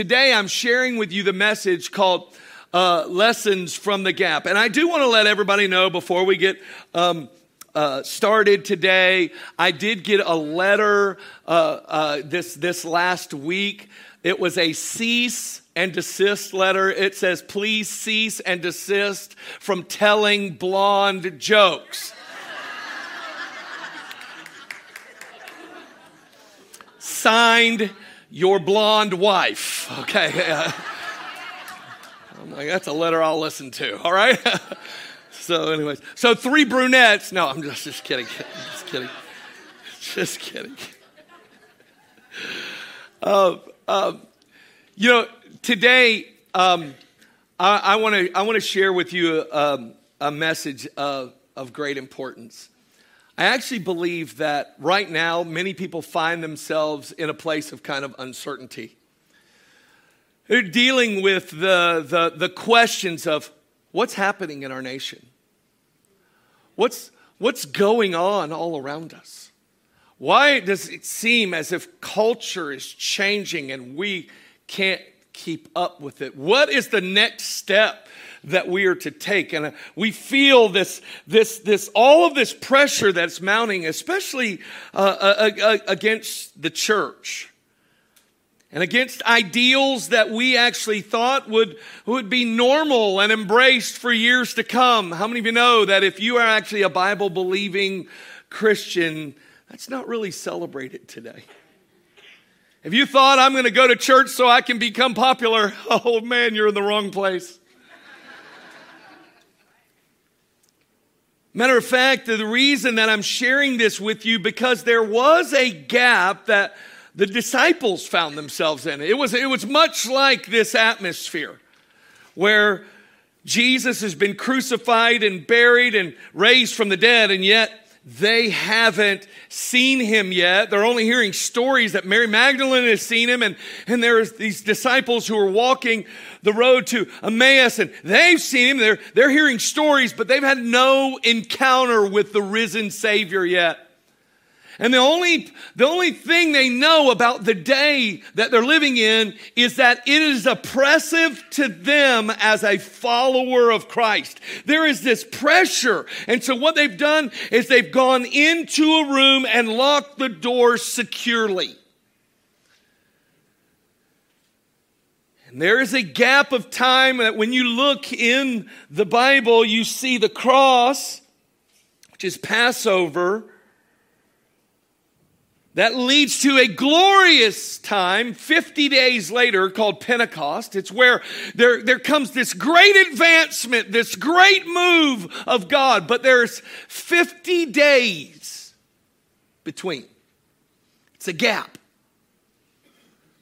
Today, I'm sharing with you the message called uh, Lessons from the Gap. And I do want to let everybody know before we get um, uh, started today, I did get a letter uh, uh this, this last week. It was a cease and desist letter. It says, please cease and desist from telling blonde jokes. Signed, your blonde wife. Okay. I'm like, that's a letter I'll listen to. All right. so, anyways, so three brunettes. No, I'm just, just kidding. Just kidding. Just kidding. Uh, uh, you know, today um, I want to I want to share with you um, a message of, of great importance. I actually believe that right now, many people find themselves in a place of kind of uncertainty. They're dealing with the, the, the questions of what's happening in our nation? What's, what's going on all around us? Why does it seem as if culture is changing and we can't keep up with it? What is the next step that we are to take. And uh, we feel this, this, this, all of this pressure that's mounting, especially uh, uh, uh, against the church and against ideals that we actually thought would, would be normal and embraced for years to come. How many of you know that if you are actually a Bible believing Christian, that's not really celebrated today? If you thought I'm going to go to church so I can become popular, oh man, you're in the wrong place. Matter of fact, the reason that I'm sharing this with you because there was a gap that the disciples found themselves in. It was, it was much like this atmosphere where Jesus has been crucified and buried and raised from the dead, and yet they haven't seen him yet. They're only hearing stories that Mary Magdalene has seen him, and, and there's these disciples who are walking the road to Emmaus, and they've seen him. They're, they're hearing stories, but they've had no encounter with the risen Savior yet. And the only, the only thing they know about the day that they're living in is that it is oppressive to them as a follower of Christ. There is this pressure. And so what they've done is they've gone into a room and locked the door securely. And there is a gap of time that when you look in the Bible, you see the cross, which is Passover that leads to a glorious time 50 days later called Pentecost. It's where there, there comes this great advancement, this great move of God, but there's 50 days between. It's a gap.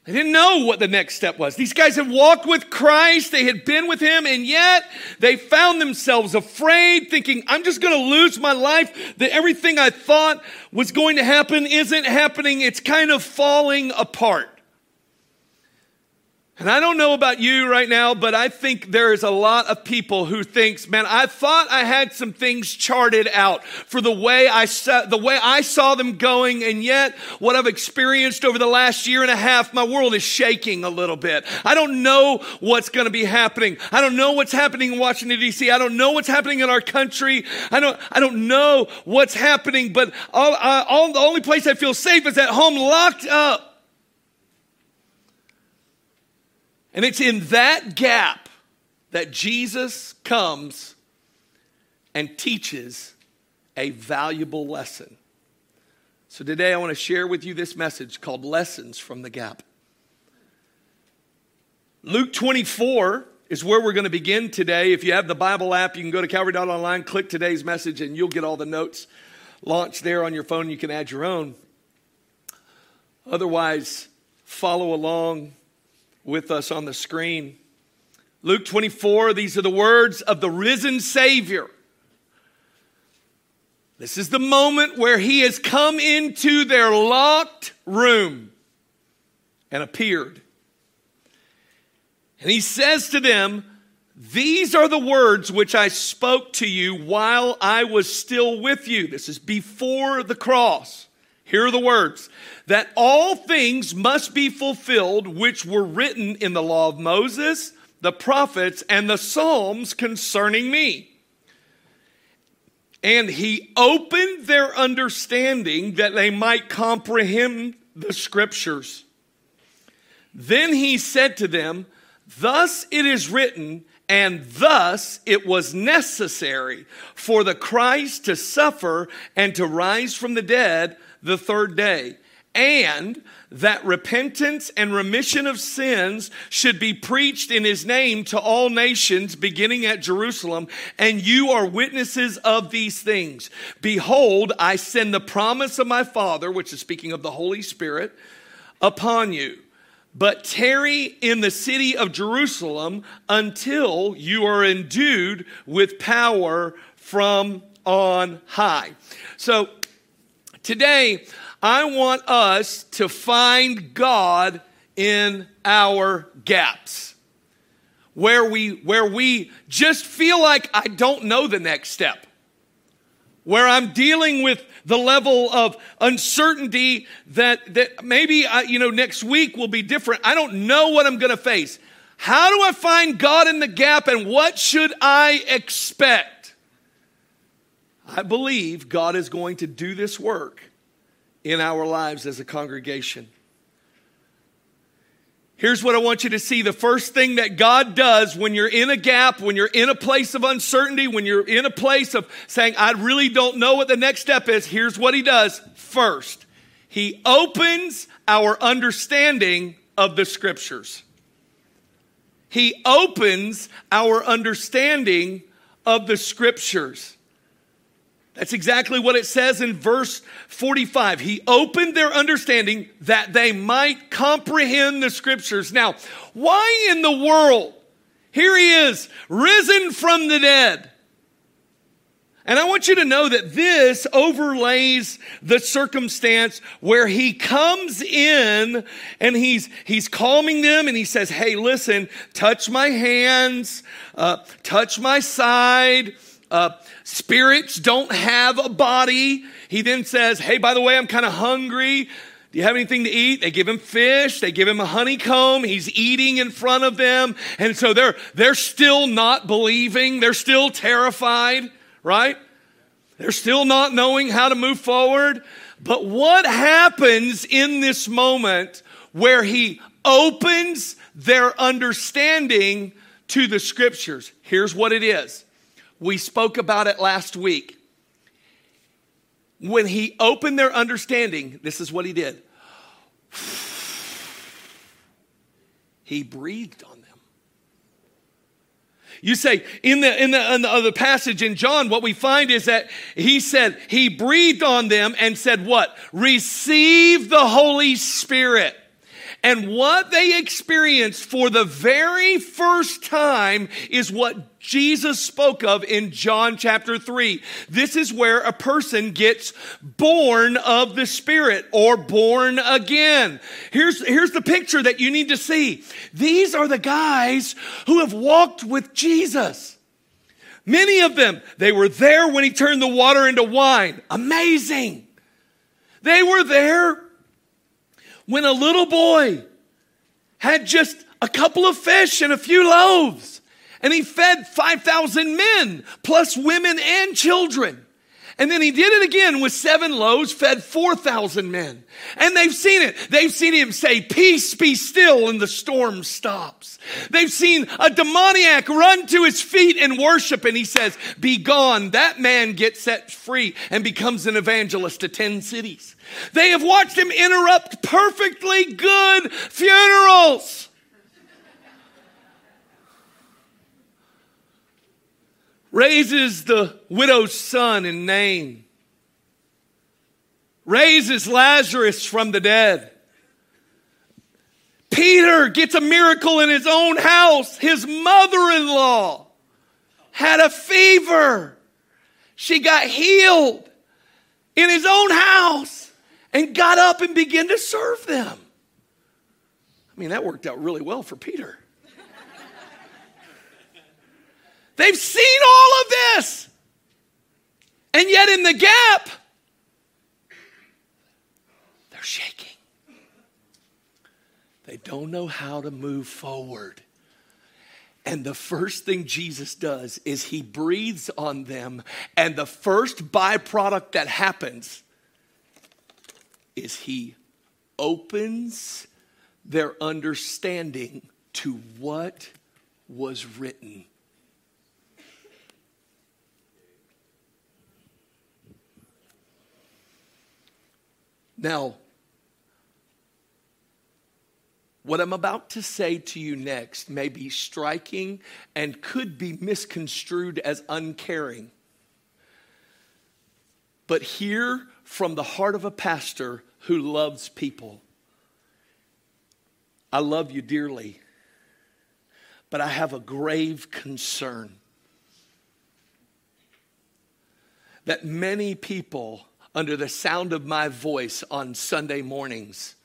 They didn't know what the next step was. These guys had walked with Christ, they had been with Him, and yet they found themselves afraid, thinking, I'm just going to lose my life. That everything I thought was going to happen isn't happening. It's kind of falling apart. And I don't know about you right now, but I think there's a lot of people who thinks, man, I thought I had some things charted out for the way I saw, the way I saw them going. And yet what I've experienced over the last year and a half, my world is shaking a little bit. I don't know what's going to be happening. I don't know what's happening in Washington DC. I don't know what's happening in our country. I don't, I don't know what's happening, but all, all the only place I feel safe is at home locked up. And it's in that gap that Jesus comes and teaches a valuable lesson. So today I want to share with you this message called Lessons from the Gap. Luke 24 is where we're going to begin today. If you have the Bible app, you can go to calvary.online, click today's message, and you'll get all the notes launched there on your phone. You can add your own. Otherwise, follow along with us on the screen. Luke 24, these are the words of the risen Savior. This is the moment where he has come into their locked room and appeared. And he says to them, These are the words which I spoke to you while I was still with you. This is before the cross. Here are the words that all things must be fulfilled which were written in the law of Moses, the prophets, and the Psalms concerning me. And he opened their understanding that they might comprehend the scriptures. Then he said to them, Thus it is written, and thus it was necessary for the Christ to suffer and to rise from the dead the third day, and that repentance and remission of sins should be preached in his name to all nations, beginning at Jerusalem. And you are witnesses of these things. Behold, I send the promise of my Father, which is speaking of the Holy Spirit, upon you. But tarry in the city of Jerusalem until you are endued with power from on high. So Today, I want us to find God in our gaps. Where we, where we just feel like I don't know the next step. Where I'm dealing with the level of uncertainty that, that maybe, I, you know, next week will be different. I don't know what I'm going to face. How do I find God in the gap and what should I expect? I believe God is going to do this work in our lives as a congregation. Here's what I want you to see. The first thing that God does when you're in a gap, when you're in a place of uncertainty, when you're in a place of saying, I really don't know what the next step is, here's what He does. First, He opens our understanding of the Scriptures. He opens our understanding of the Scriptures. That's exactly what it says in verse 45. He opened their understanding that they might comprehend the scriptures. Now, why in the world? Here he is, risen from the dead. And I want you to know that this overlays the circumstance where he comes in and he's, he's calming them and he says, Hey, listen, touch my hands, uh, touch my side, uh, spirits don't have a body. He then says, Hey, by the way, I'm kind of hungry. Do you have anything to eat? They give him fish. They give him a honeycomb. He's eating in front of them. And so they're, they're still not believing. They're still terrified, right? They're still not knowing how to move forward. But what happens in this moment where he opens their understanding to the scriptures? Here's what it is. We spoke about it last week. When he opened their understanding, this is what he did. He breathed on them. You say in the in the in the, passage in John, what we find is that he said he breathed on them and said, "What? Receive the Holy Spirit." And what they experienced for the very first time is what Jesus spoke of in John chapter 3. This is where a person gets born of the Spirit or born again. Here's, here's the picture that you need to see. These are the guys who have walked with Jesus. Many of them, they were there when he turned the water into wine. Amazing. They were there when a little boy had just a couple of fish and a few loaves, and he fed 5,000 men, plus women and children. And then he did it again with seven loaves, fed 4,000 men. And they've seen it. They've seen him say, Peace be still, and the storm stops. They've seen a demoniac run to his feet and worship, and he says, Be gone. That man gets set free and becomes an evangelist to 10 cities. They have watched him interrupt perfectly good funerals. Raises the widow's son in Nain, raises Lazarus from the dead. Peter gets a miracle in his own house. His mother in law had a fever. She got healed in his own house and got up and began to serve them. I mean, that worked out really well for Peter. They've seen all of this. And yet, in the gap, They're shaking. They don't know how to move forward. And the first thing Jesus does is he breathes on them, and the first byproduct that happens is he opens their understanding to what was written. Now, what I'm about to say to you next may be striking and could be misconstrued as uncaring. But hear from the heart of a pastor who loves people. I love you dearly, but I have a grave concern that many people, under the sound of my voice on Sunday mornings,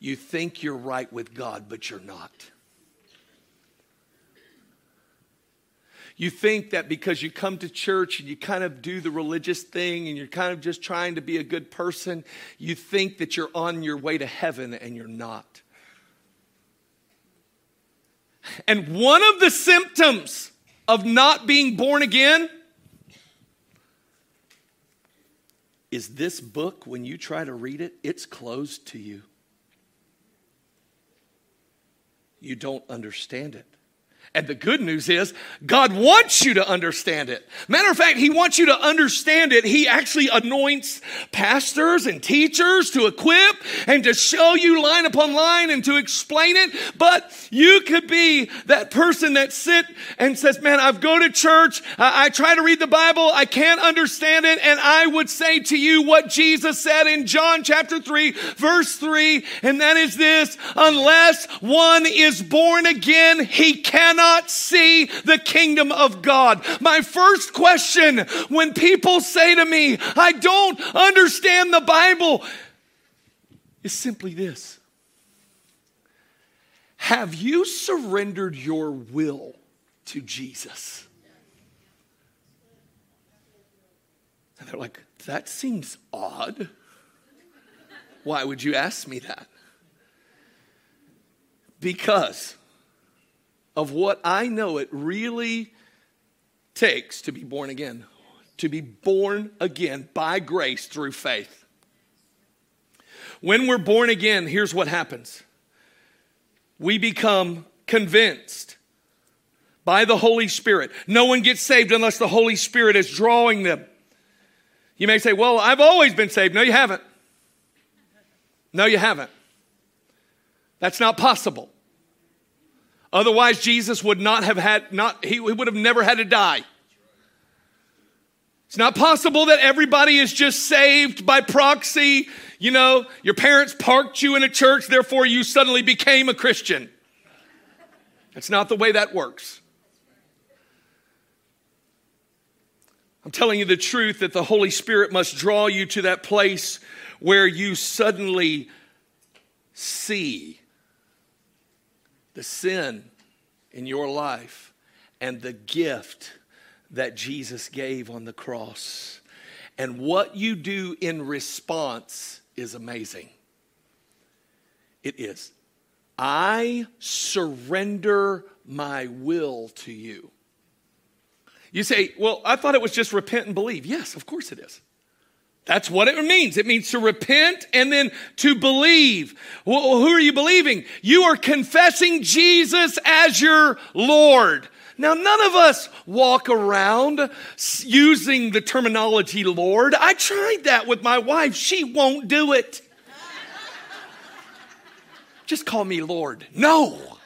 you think you're right with God, but you're not. You think that because you come to church and you kind of do the religious thing and you're kind of just trying to be a good person, you think that you're on your way to heaven and you're not. And one of the symptoms of not being born again is this book, when you try to read it, it's closed to you. you don't understand it. And the good news is, God wants you to understand it. Matter of fact, He wants you to understand it. He actually anoints pastors and teachers to equip and to show you line upon line and to explain it. But you could be that person that sit and says, man, I've go to church. I, I try to read the Bible. I can't understand it. And I would say to you what Jesus said in John chapter 3, verse 3. And that is this, unless one is born again, he cannot cannot see the kingdom of God. My first question when people say to me, I don't understand the Bible, is simply this Have you surrendered your will to Jesus? And they're like, That seems odd. Why would you ask me that? Because of what I know it really takes to be born again, to be born again by grace through faith. When we're born again, here's what happens we become convinced by the Holy Spirit. No one gets saved unless the Holy Spirit is drawing them. You may say, Well, I've always been saved. No, you haven't. No, you haven't. That's not possible. Otherwise, Jesus would not have had, not, he would have never had to die. It's not possible that everybody is just saved by proxy. You know, your parents parked you in a church, therefore you suddenly became a Christian. That's not the way that works. I'm telling you the truth that the Holy Spirit must draw you to that place where you suddenly see the sin in your life and the gift that Jesus gave on the cross. And what you do in response is amazing. It is. I surrender my will to you. You say, well, I thought it was just repent and believe. Yes, of course it is. That's what it means. It means to repent and then to believe. Well, who are you believing? You are confessing Jesus as your Lord. Now, none of us walk around using the terminology Lord. I tried that with my wife. She won't do it. Just call me Lord. No.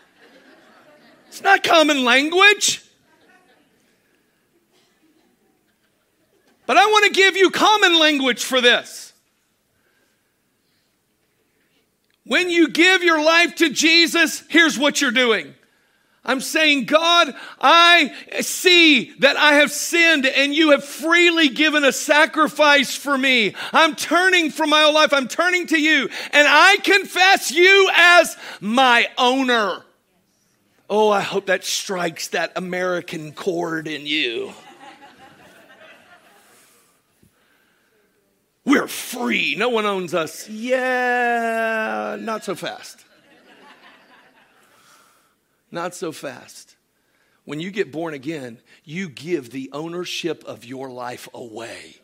It's not common language. But I want to give you common language for this. When you give your life to Jesus, here's what you're doing. I'm saying, God, I see that I have sinned and you have freely given a sacrifice for me. I'm turning from my old life. I'm turning to you and I confess you as my owner. Oh, I hope that strikes that American chord in you. We're free. No one owns us. Yeah, not so fast. Not so fast. When you get born again, you give the ownership of your life away.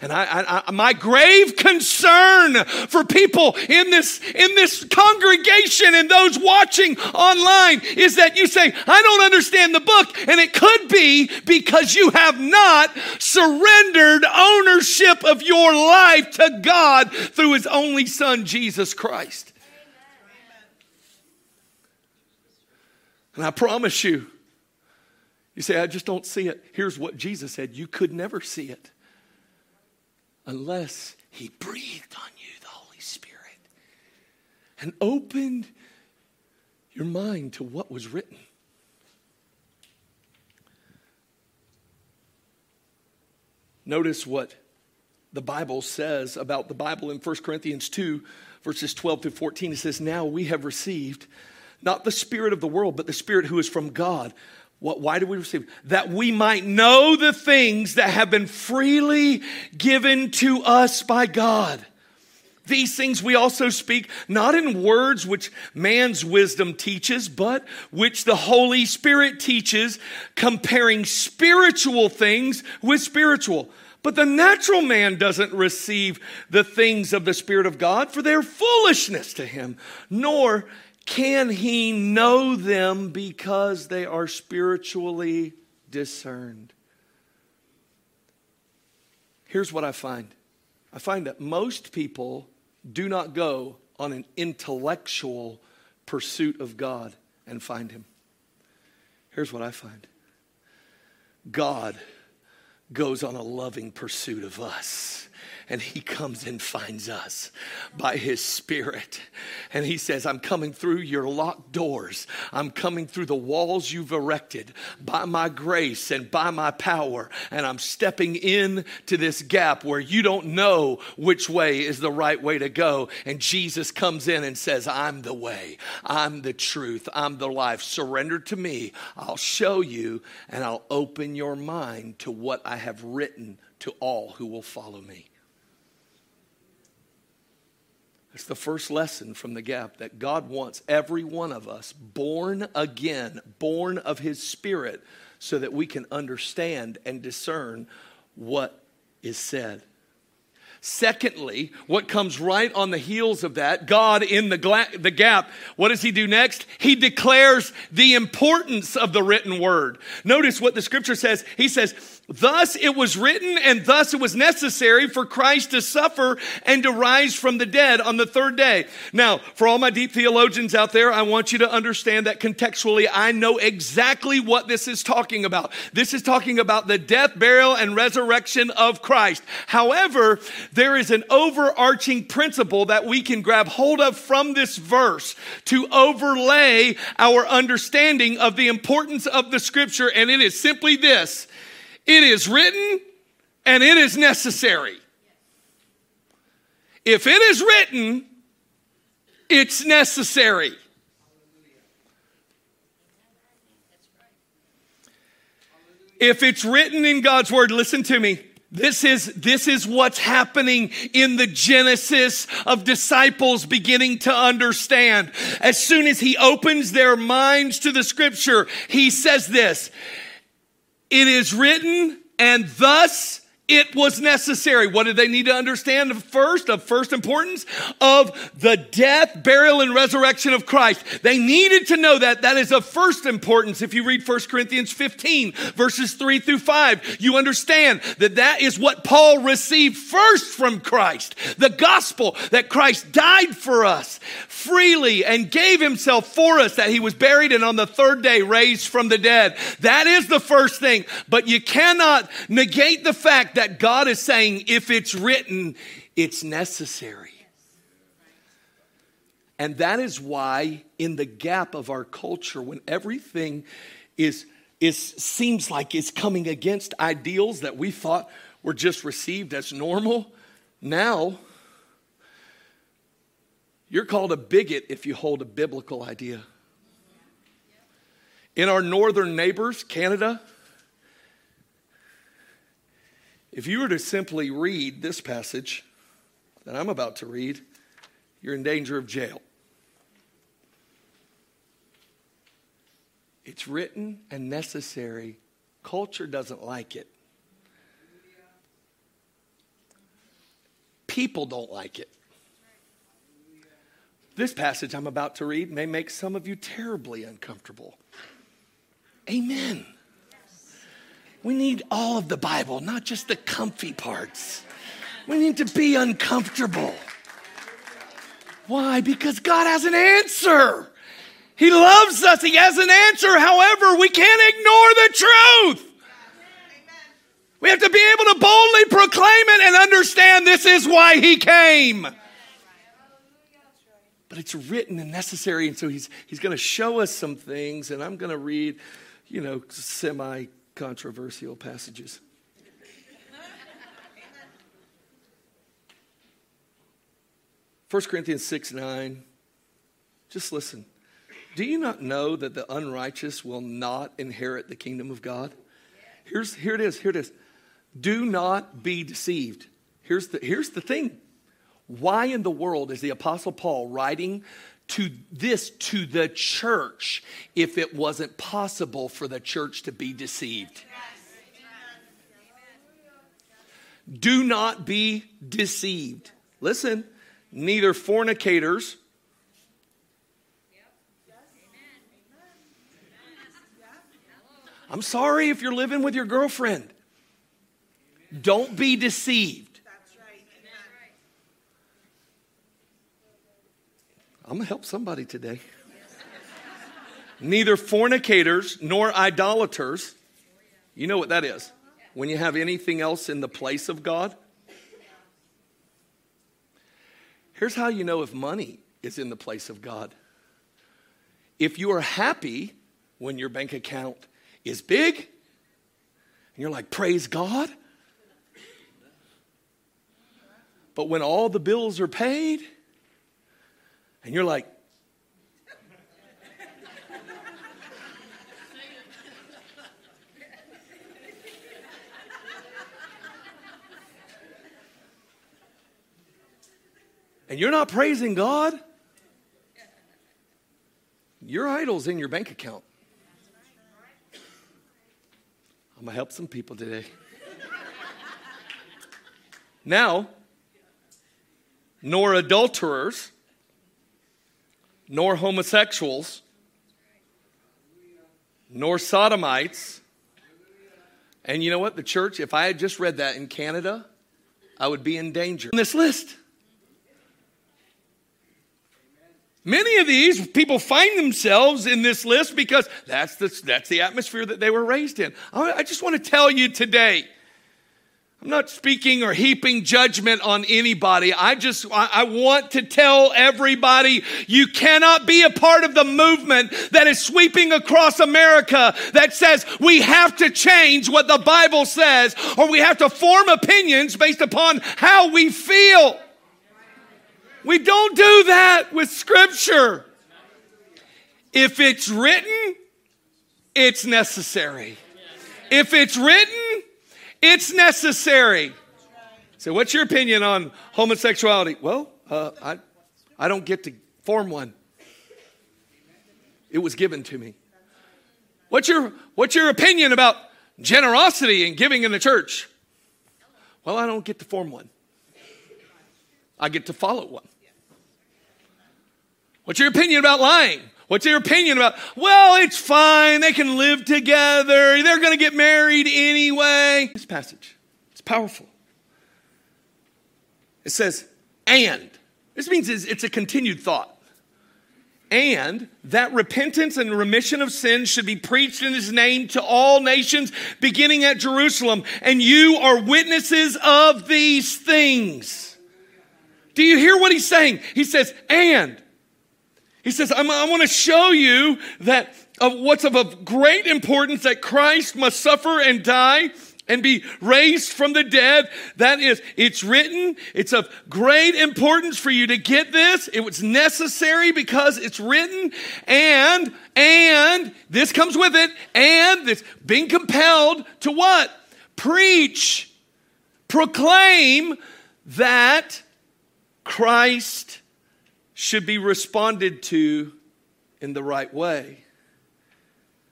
And I, I, my grave concern for people in this, in this congregation and those watching online is that you say, I don't understand the book. And it could be because you have not surrendered ownership of your life to God through his only son, Jesus Christ. And I promise you, you say, I just don't see it. Here's what Jesus said you could never see it unless He breathed on you the Holy Spirit and opened your mind to what was written. Notice what the Bible says about the Bible in 1 Corinthians 2, verses 12 through 14. It says, Now we have received not the Spirit of the world, but the Spirit who is from God what, why do we receive? That we might know the things that have been freely given to us by God. These things we also speak, not in words which man's wisdom teaches, but which the Holy Spirit teaches, comparing spiritual things with spiritual. But the natural man doesn't receive the things of the Spirit of God, for they're foolishness to him, nor can he know them because they are spiritually discerned? Here's what I find I find that most people do not go on an intellectual pursuit of God and find him. Here's what I find God goes on a loving pursuit of us and he comes and finds us by his spirit. And he says, I'm coming through your locked doors. I'm coming through the walls you've erected by my grace and by my power. And I'm stepping in to this gap where you don't know which way is the right way to go. And Jesus comes in and says, I'm the way, I'm the truth, I'm the life. Surrender to me. I'll show you and I'll open your mind to what I have written to all who will follow me. It's the first lesson from the gap that God wants every one of us born again, born of His Spirit, so that we can understand and discern what is said. Secondly, what comes right on the heels of that, God in the, gla- the gap, what does he do next? He declares the importance of the written word. Notice what the scripture says. He says, Thus it was written, and thus it was necessary for Christ to suffer and to rise from the dead on the third day. Now, for all my deep theologians out there, I want you to understand that contextually, I know exactly what this is talking about. This is talking about the death, burial, and resurrection of Christ. However, there is an overarching principle that we can grab hold of from this verse to overlay our understanding of the importance of the scripture, and it is simply this it is written and it is necessary. If it is written, it's necessary. If it's written in God's word, listen to me. This is, this is what's happening in the genesis of disciples beginning to understand. As soon as he opens their minds to the scripture, he says this, it is written, and thus it was necessary. What did they need to understand first, of first importance? Of the death, burial, and resurrection of Christ. They needed to know that. That is of first importance. If you read 1 Corinthians 15, verses 3 through 5, you understand that that is what Paul received first from Christ. The gospel that Christ died for us freely and gave himself for us, that he was buried and on the third day raised from the dead. That is the first thing. But you cannot negate the fact that God is saying, if it's written, it's necessary. And that is why, in the gap of our culture, when everything is, is seems like it's coming against ideals that we thought were just received as normal, now you're called a bigot if you hold a biblical idea. In our northern neighbors, Canada, if you were to simply read this passage, that I'm about to read, you're in danger of jail. It's written and necessary. Culture doesn't like it. People don't like it. This passage I'm about to read may make some of you terribly uncomfortable. Amen. We need all of the Bible, not just the comfy parts. We need to be uncomfortable. Why? Because God has an answer. He loves us. He has an answer. However, we can't ignore the truth. We have to be able to boldly proclaim it and understand this is why he came. But it's written and necessary, and so he's, he's going to show us some things, and I'm going to read, you know, semi controversial passages. First Corinthians 6 9. Just listen. Do you not know that the unrighteous will not inherit the kingdom of God? Here's, here it is. Here it is. Do not be deceived. Here's the, here's the thing. Why in the world is the Apostle Paul writing to this to the church if it wasn't possible for the church to be deceived? Do not be deceived. Listen, neither fornicators I'm sorry if you're living with your girlfriend. Don't be deceived. I'm going to help somebody today. Neither fornicators nor idolaters. You know what that is? When you have anything else in the place of God. Here's how you know if money is in the place of God. If you are happy when your bank account is big, and you're like, praise God. But when all the bills are paid, and you're like, and you're not praising God, your idol's in your bank account. I'm going to help some people today. now, nor adulterers, nor homosexuals, nor sodomites. And you know what? The church, if I had just read that in Canada, I would be in danger. This list. Many of these people find themselves in this list because that's the, that's the atmosphere that they were raised in. I just want to tell you today. I'm not speaking or heaping judgment on anybody. I just, I, want to tell everybody you cannot be a part of the movement that is sweeping across America that says we have to change what the Bible says or we have to form opinions based upon how we feel. We don't do that with Scripture. If it's written, it's necessary. If it's written, it's necessary. So, what's your opinion on homosexuality? Well, uh, I, I don't get to form one. It was given to me. What's your, what's your opinion about generosity and giving in the church? Well, I don't get to form one. I get to follow one. What's your opinion about lying? What's your opinion about, well, it's fine. They can live together. They're going to get married anyway. This passage, it's powerful. It says, and. This means it's a continued thought. And that repentance and remission of sins should be preached in his name to all nations, beginning at Jerusalem. And you are witnesses of these things. Do you hear what he's saying? He says, and he says, i want to show you that of what's of, of great importance that Christ must suffer and die and be raised from the dead. That is, it's written. It's of great importance for you to get this. It was necessary because it's written. And, and, this comes with it. And this being compelled to what? Preach, proclaim that Christ should be responded to in the right way.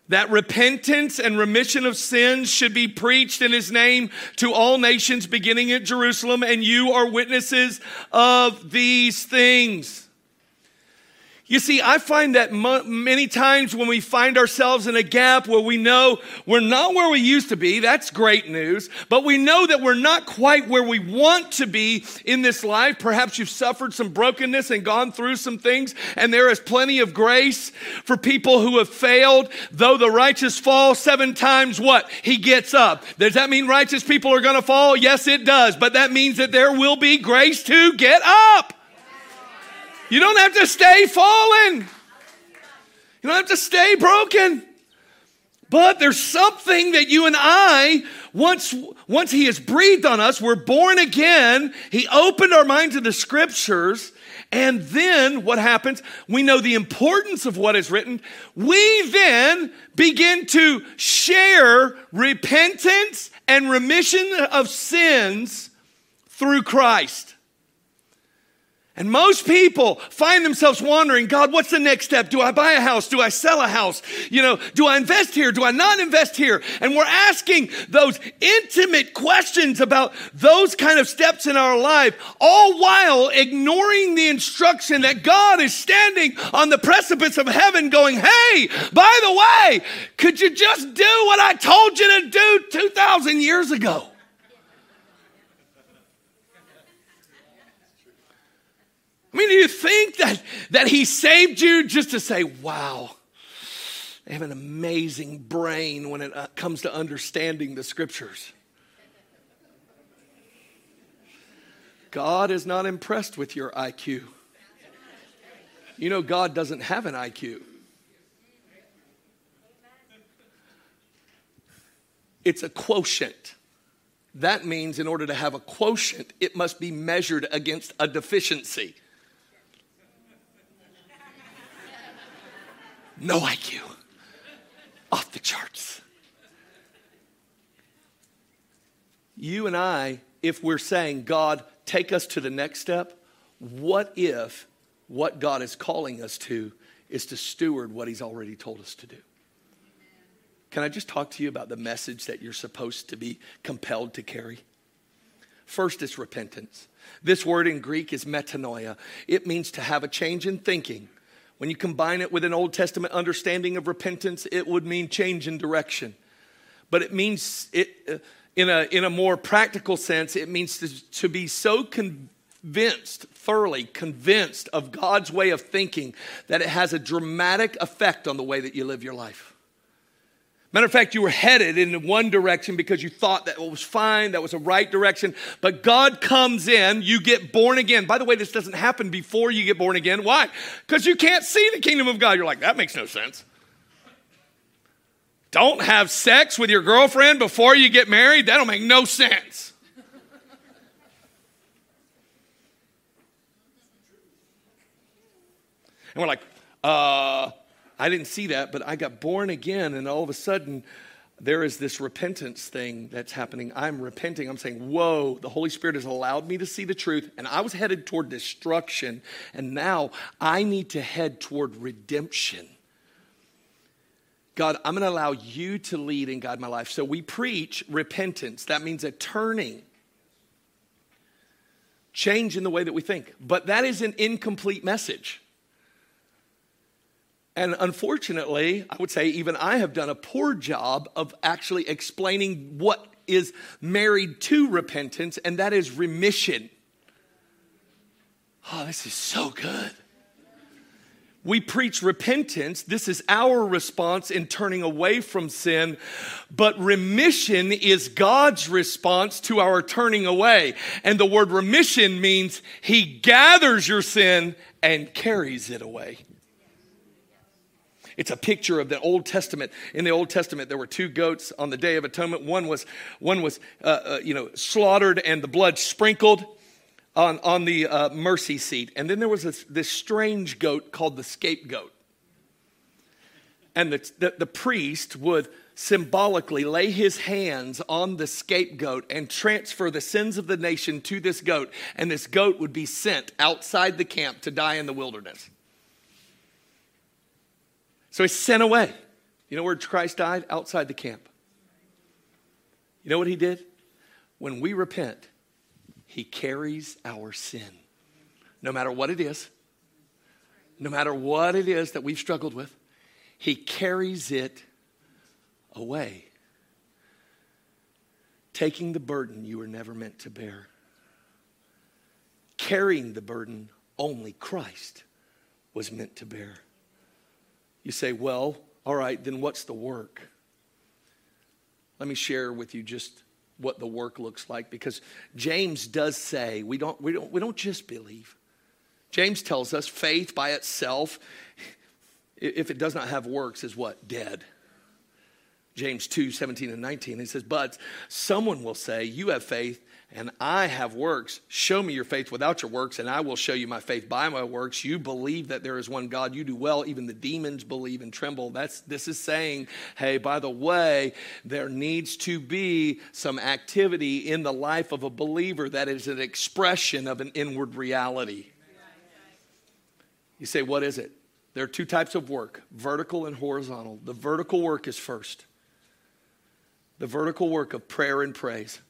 That repentance and remission of sins should be preached in his name to all nations beginning at Jerusalem, and you are witnesses of these things. You see, I find that many times when we find ourselves in a gap where we know we're not where we used to be, that's great news, but we know that we're not quite where we want to be in this life. Perhaps you've suffered some brokenness and gone through some things, and there is plenty of grace for people who have failed. Though the righteous fall seven times, what? He gets up. Does that mean righteous people are going to fall? Yes, it does, but that means that there will be grace to get up. You don't have to stay fallen. You don't have to stay broken. But there's something that you and I, once, once He has breathed on us, we're born again. He opened our mind to the scriptures. And then what happens? We know the importance of what is written. We then begin to share repentance and remission of sins through Christ. And most people find themselves wondering, God, what's the next step? Do I buy a house? Do I sell a house? You know, do I invest here? Do I not invest here? And we're asking those intimate questions about those kind of steps in our life, all while ignoring the instruction that God is standing on the precipice of heaven going, Hey, by the way, could you just do what I told you to do 2,000 years ago? I mean, do you think that, that he saved you just to say, wow, they have an amazing brain when it uh, comes to understanding the scriptures? God is not impressed with your IQ. You know, God doesn't have an IQ. It's a quotient. That means in order to have a quotient, it must be measured against a deficiency. No IQ, off the charts. You and I, if we're saying, God, take us to the next step, what if what God is calling us to is to steward what He's already told us to do? Can I just talk to you about the message that you're supposed to be compelled to carry? First, it's repentance. This word in Greek is metanoia. It means to have a change in thinking when you combine it with an Old Testament understanding of repentance, it would mean change in direction. But it means, it, uh, in, a, in a more practical sense, it means to, to be so convinced, thoroughly convinced of God's way of thinking that it has a dramatic effect on the way that you live your life. Matter of fact, you were headed in one direction because you thought that was fine, that was a right direction. But God comes in, you get born again. By the way, this doesn't happen before you get born again. Why? Because you can't see the kingdom of God. You're like, that makes no sense. Don't have sex with your girlfriend before you get married. That'll make no sense. And we're like, uh, I didn't see that, but I got born again, and all of a sudden, there is this repentance thing that's happening. I'm repenting. I'm saying, Whoa, the Holy Spirit has allowed me to see the truth, and I was headed toward destruction, and now I need to head toward redemption. God, I'm going to allow you to lead and guide my life. So we preach repentance. That means a turning, change in the way that we think. But that is an incomplete message. And unfortunately, I would say even I have done a poor job of actually explaining what is married to repentance, and that is remission. Oh, this is so good. We preach repentance. This is our response in turning away from sin. But remission is God's response to our turning away. And the word remission means He gathers your sin and carries it away. It's a picture of the Old Testament. In the Old Testament, there were two goats on the Day of Atonement. One was, one was uh, uh, you know, slaughtered and the blood sprinkled on, on the uh, mercy seat. And then there was this, this strange goat called the scapegoat. and the, the, the priest would symbolically lay his hands on the scapegoat and transfer the sins of the nation to this goat, and this goat would be sent outside the camp to die in the wilderness. So he's sent away. You know where Christ died? Outside the camp. You know what he did? When we repent, he carries our sin. No matter what it is, no matter what it is that we've struggled with, he carries it away, taking the burden you were never meant to bear, carrying the burden only Christ was meant to bear. You say, well, all right, then what's the work? Let me share with you just what the work looks like because James does say we don't, we don't, we don't just believe. James tells us faith by itself, if it does not have works, is what? Dead. James 2 17 and 19. He says, But someone will say, You have faith, and I have works. Show me your faith without your works, and I will show you my faith by my works. You believe that there is one God. You do well. Even the demons believe and tremble. That's, this is saying, hey, by the way, there needs to be some activity in the life of a believer that is an expression of an inward reality. You say, what is it? There are two types of work vertical and horizontal. The vertical work is first the vertical work of prayer and praise.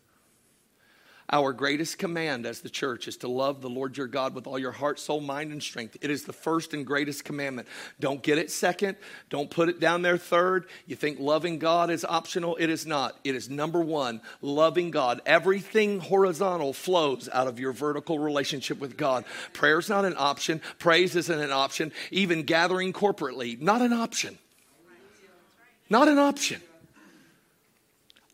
Our greatest command as the church is to love the Lord your God with all your heart, soul, mind, and strength. It is the first and greatest commandment. Don't get it second. Don't put it down there third. You think loving God is optional? It is not. It is number one, loving God. Everything horizontal flows out of your vertical relationship with God. Prayer is not an option. Praise isn't an option. Even gathering corporately, not an option. Not an option.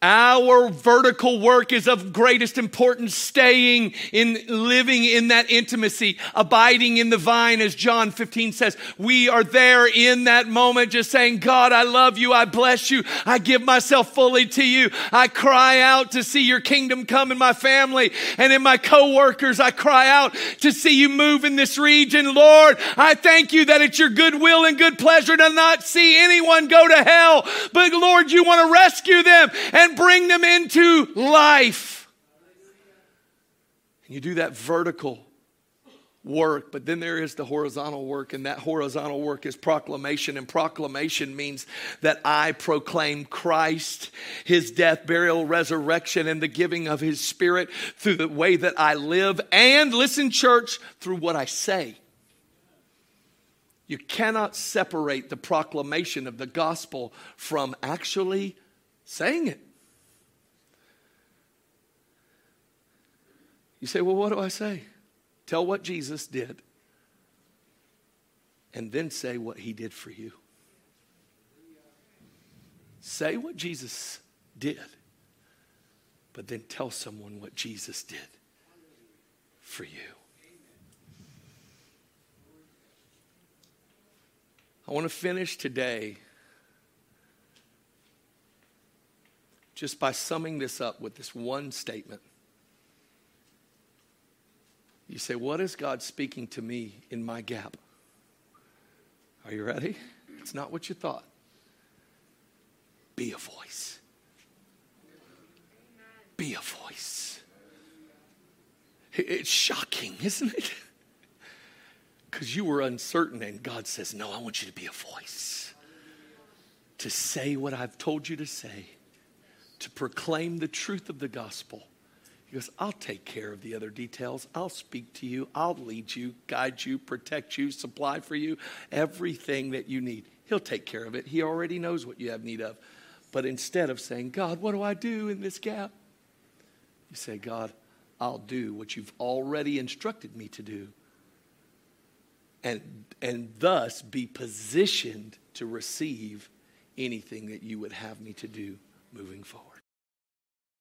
Our vertical work is of greatest importance, staying in living in that intimacy, abiding in the vine, as John 15 says. We are there in that moment, just saying, God, I love you. I bless you. I give myself fully to you. I cry out to see your kingdom come in my family and in my coworkers. I cry out to see you move in this region. Lord, I thank you that it's your good will and good pleasure to not see anyone go to hell, but Lord, you want to rescue them and bring them into life. And you do that vertical work, but then there is the horizontal work, and that horizontal work is proclamation. And proclamation means that I proclaim Christ, his death, burial, resurrection, and the giving of his spirit through the way that I live, and listen, church, through what I say. You cannot separate the proclamation of the gospel from actually saying it. You say, well, what do I say? Tell what Jesus did, and then say what he did for you. Say what Jesus did, but then tell someone what Jesus did for you. I want to finish today just by summing this up with this one statement. You say, What is God speaking to me in my gap? Are you ready? It's not what you thought. Be a voice. Be a voice. It's shocking, isn't it? Because you were uncertain, and God says, No, I want you to be a voice. To say what I've told you to say, to proclaim the truth of the gospel he goes, I'll take care of the other details. I'll speak to you. I'll lead you, guide you, protect you, supply for you everything that you need. He'll take care of it. He already knows what you have need of. But instead of saying, God, what do I do in this gap? You say, God, I'll do what you've already instructed me to do. And, and thus be positioned to receive anything that you would have me to do moving forward.